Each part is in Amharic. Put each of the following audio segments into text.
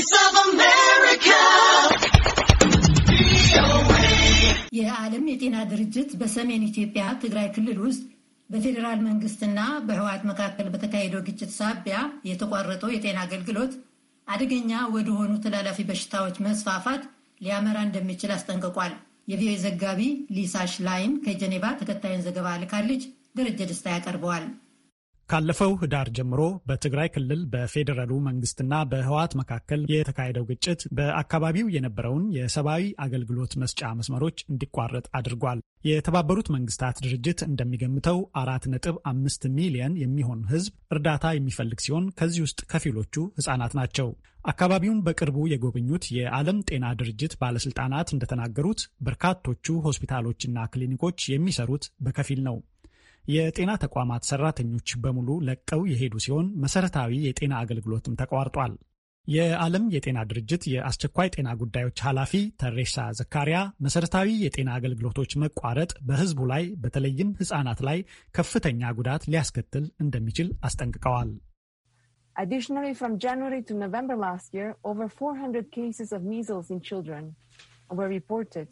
Voice of America. የዓለም የጤና ድርጅት በሰሜን ኢትዮጵያ ትግራይ ክልል ውስጥ በፌዴራል መንግስትና በህወሓት መካከል በተካሄደው ግጭት ሳቢያ የተቋረጠው የጤና አገልግሎት አደገኛ ወደሆኑ ተላላፊ በሽታዎች መስፋፋት ሊያመራ እንደሚችል አስጠንቅቋል። የቪኦኤ ዘጋቢ ሊሳሽ ላይን ከጀኔቫ ተከታዩን ዘገባ ልካለች። ደረጀ ደስታ ያቀርበዋል። ካለፈው ህዳር ጀምሮ በትግራይ ክልል በፌዴራሉ መንግስትና በህወሓት መካከል የተካሄደው ግጭት በአካባቢው የነበረውን የሰብአዊ አገልግሎት መስጫ መስመሮች እንዲቋረጥ አድርጓል። የተባበሩት መንግስታት ድርጅት እንደሚገምተው አራት ነጥብ አምስት ሚሊየን የሚሆን ህዝብ እርዳታ የሚፈልግ ሲሆን ከዚህ ውስጥ ከፊሎቹ ህጻናት ናቸው። አካባቢውን በቅርቡ የጎበኙት የዓለም ጤና ድርጅት ባለስልጣናት እንደተናገሩት በርካቶቹ ሆስፒታሎችና ክሊኒኮች የሚሰሩት በከፊል ነው። የጤና ተቋማት ሰራተኞች በሙሉ ለቀው የሄዱ ሲሆን መሰረታዊ የጤና አገልግሎትም ተቋርጧል። የዓለም የጤና ድርጅት የአስቸኳይ ጤና ጉዳዮች ኃላፊ ተሬሳ ዘካሪያ መሰረታዊ የጤና አገልግሎቶች መቋረጥ በህዝቡ ላይ በተለይም ህጻናት ላይ ከፍተኛ ጉዳት ሊያስከትል እንደሚችል አስጠንቅቀዋል። Additionally, from January to November last year, over 400 cases of measles in children were reported.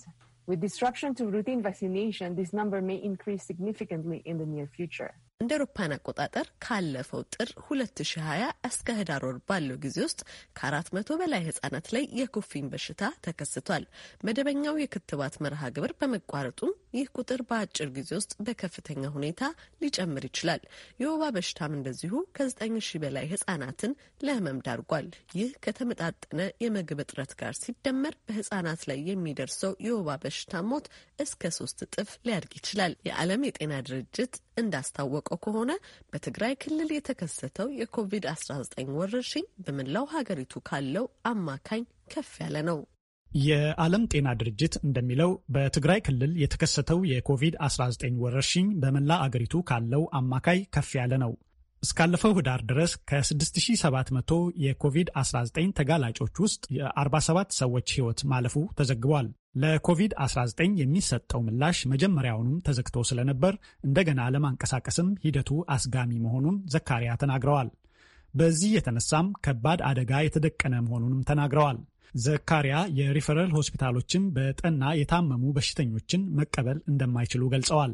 With disruption to routine vaccination, this number may increase significantly in the near future. እንደ አውሮፓን አቆጣጠር ካለፈው ጥር 2020 እስከ ህዳር ወር ባለው ጊዜ ውስጥ ከአራት መቶ በላይ ህጻናት ላይ የኩፍኝ በሽታ ተከስቷል። መደበኛው የክትባት መርሃ ግብር በመቋረጡም ይህ ቁጥር በአጭር ጊዜ ውስጥ በከፍተኛ ሁኔታ ሊጨምር ይችላል። የወባ በሽታም እንደዚሁ ከዘጠኝ ሺህ በላይ ህጻናትን ለህመም ዳርጓል። ይህ ከተመጣጠነ የምግብ እጥረት ጋር ሲደመር በህጻናት ላይ የሚደርሰው የወባ በሽታ ሞት እስከ ሶስት እጥፍ ሊያድግ ይችላል። የዓለም የጤና ድርጅት እንዳስታወቀው ከሆነ በትግራይ ክልል የተከሰተው የኮቪድ-19 ወረርሽኝ በመላው ሀገሪቱ ካለው አማካኝ ከፍ ያለ ነው። የዓለም ጤና ድርጅት እንደሚለው በትግራይ ክልል የተከሰተው የኮቪድ-19 ወረርሽኝ በመላ አገሪቱ ካለው አማካይ ከፍ ያለ ነው። እስካለፈው ህዳር ድረስ ከ6700 የኮቪድ-19 ተጋላጮች ውስጥ የ47 ሰዎች ህይወት ማለፉ ተዘግቧል። ለኮቪድ-19 የሚሰጠው ምላሽ መጀመሪያውኑም ተዘግቶ ስለነበር እንደገና ለማንቀሳቀስም ሂደቱ አስጋሚ መሆኑን ዘካሪያ ተናግረዋል። በዚህ የተነሳም ከባድ አደጋ የተደቀነ መሆኑንም ተናግረዋል። ዘካሪያ የሪፈረል ሆስፒታሎችን በጠና የታመሙ በሽተኞችን መቀበል እንደማይችሉ ገልጸዋል።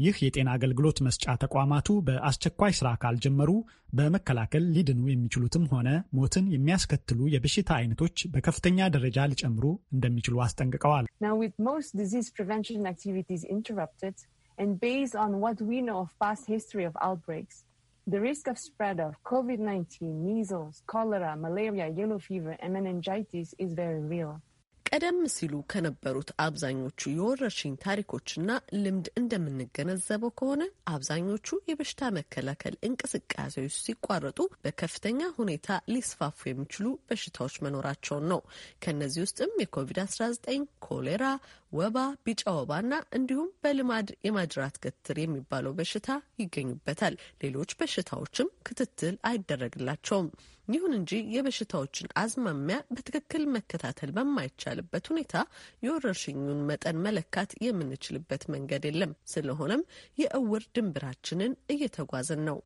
ይህ የጤና አገልግሎት መስጫ ተቋማቱ በአስቸኳይ ስራ ካልጀመሩ በመከላከል ሊድኑ የሚችሉትም ሆነ ሞትን የሚያስከትሉ የበሽታ አይነቶች በከፍተኛ ደረጃ ሊጨምሩ እንደሚችሉ አስጠንቅቀዋል። The risk of spread of COVID-19, measles, cholera, malaria, yellow fever, and meningitis is very real. ቀደም ሲሉ ከነበሩት አብዛኞቹ የወረርሽኝ ታሪኮችና ልምድ እንደምንገነዘበው ከሆነ አብዛኞቹ የበሽታ መከላከል እንቅስቃሴዎች ሲቋረጡ በከፍተኛ ሁኔታ ሊስፋፉ የሚችሉ በሽታዎች መኖራቸውን ነው። ከእነዚህ ውስጥም የኮቪድ-19፣ ኮሌራ፣ ወባ፣ ቢጫ ወባና እንዲሁም በልማድ የማጅራት ገትር የሚባለው በሽታ ይገኙበታል። ሌሎች በሽታዎችም ክትትል አይደረግላቸውም። ይሁን እንጂ የበሽታዎችን አዝማሚያ በትክክል መከታተል በማይቻልበት ሁኔታ የወረርሽኙን መጠን መለካት የምንችልበት መንገድ የለም። ስለሆነም የእውር ድንብራችንን እየተጓዝን ነው።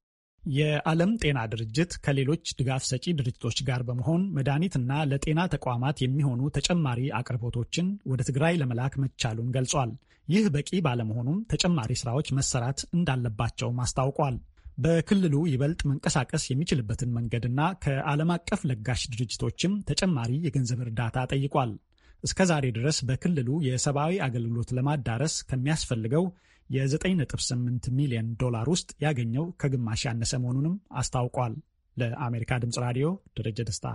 የዓለም ጤና ድርጅት ከሌሎች ድጋፍ ሰጪ ድርጅቶች ጋር በመሆን መድኃኒትና ለጤና ተቋማት የሚሆኑ ተጨማሪ አቅርቦቶችን ወደ ትግራይ ለመላክ መቻሉን ገልጿል። ይህ በቂ ባለመሆኑም ተጨማሪ ስራዎች መሰራት እንዳለባቸውም አስታውቋል። በክልሉ ይበልጥ መንቀሳቀስ የሚችልበትን መንገድና ከዓለም አቀፍ ለጋሽ ድርጅቶችም ተጨማሪ የገንዘብ እርዳታ ጠይቋል። እስከ ዛሬ ድረስ በክልሉ የሰብአዊ አገልግሎት ለማዳረስ ከሚያስፈልገው የ9.8 ሚሊዮን ዶላር ውስጥ ያገኘው ከግማሽ ያነሰ መሆኑንም አስታውቋል። ለአሜሪካ ድምፅ ራዲዮ ደረጀ ደስታ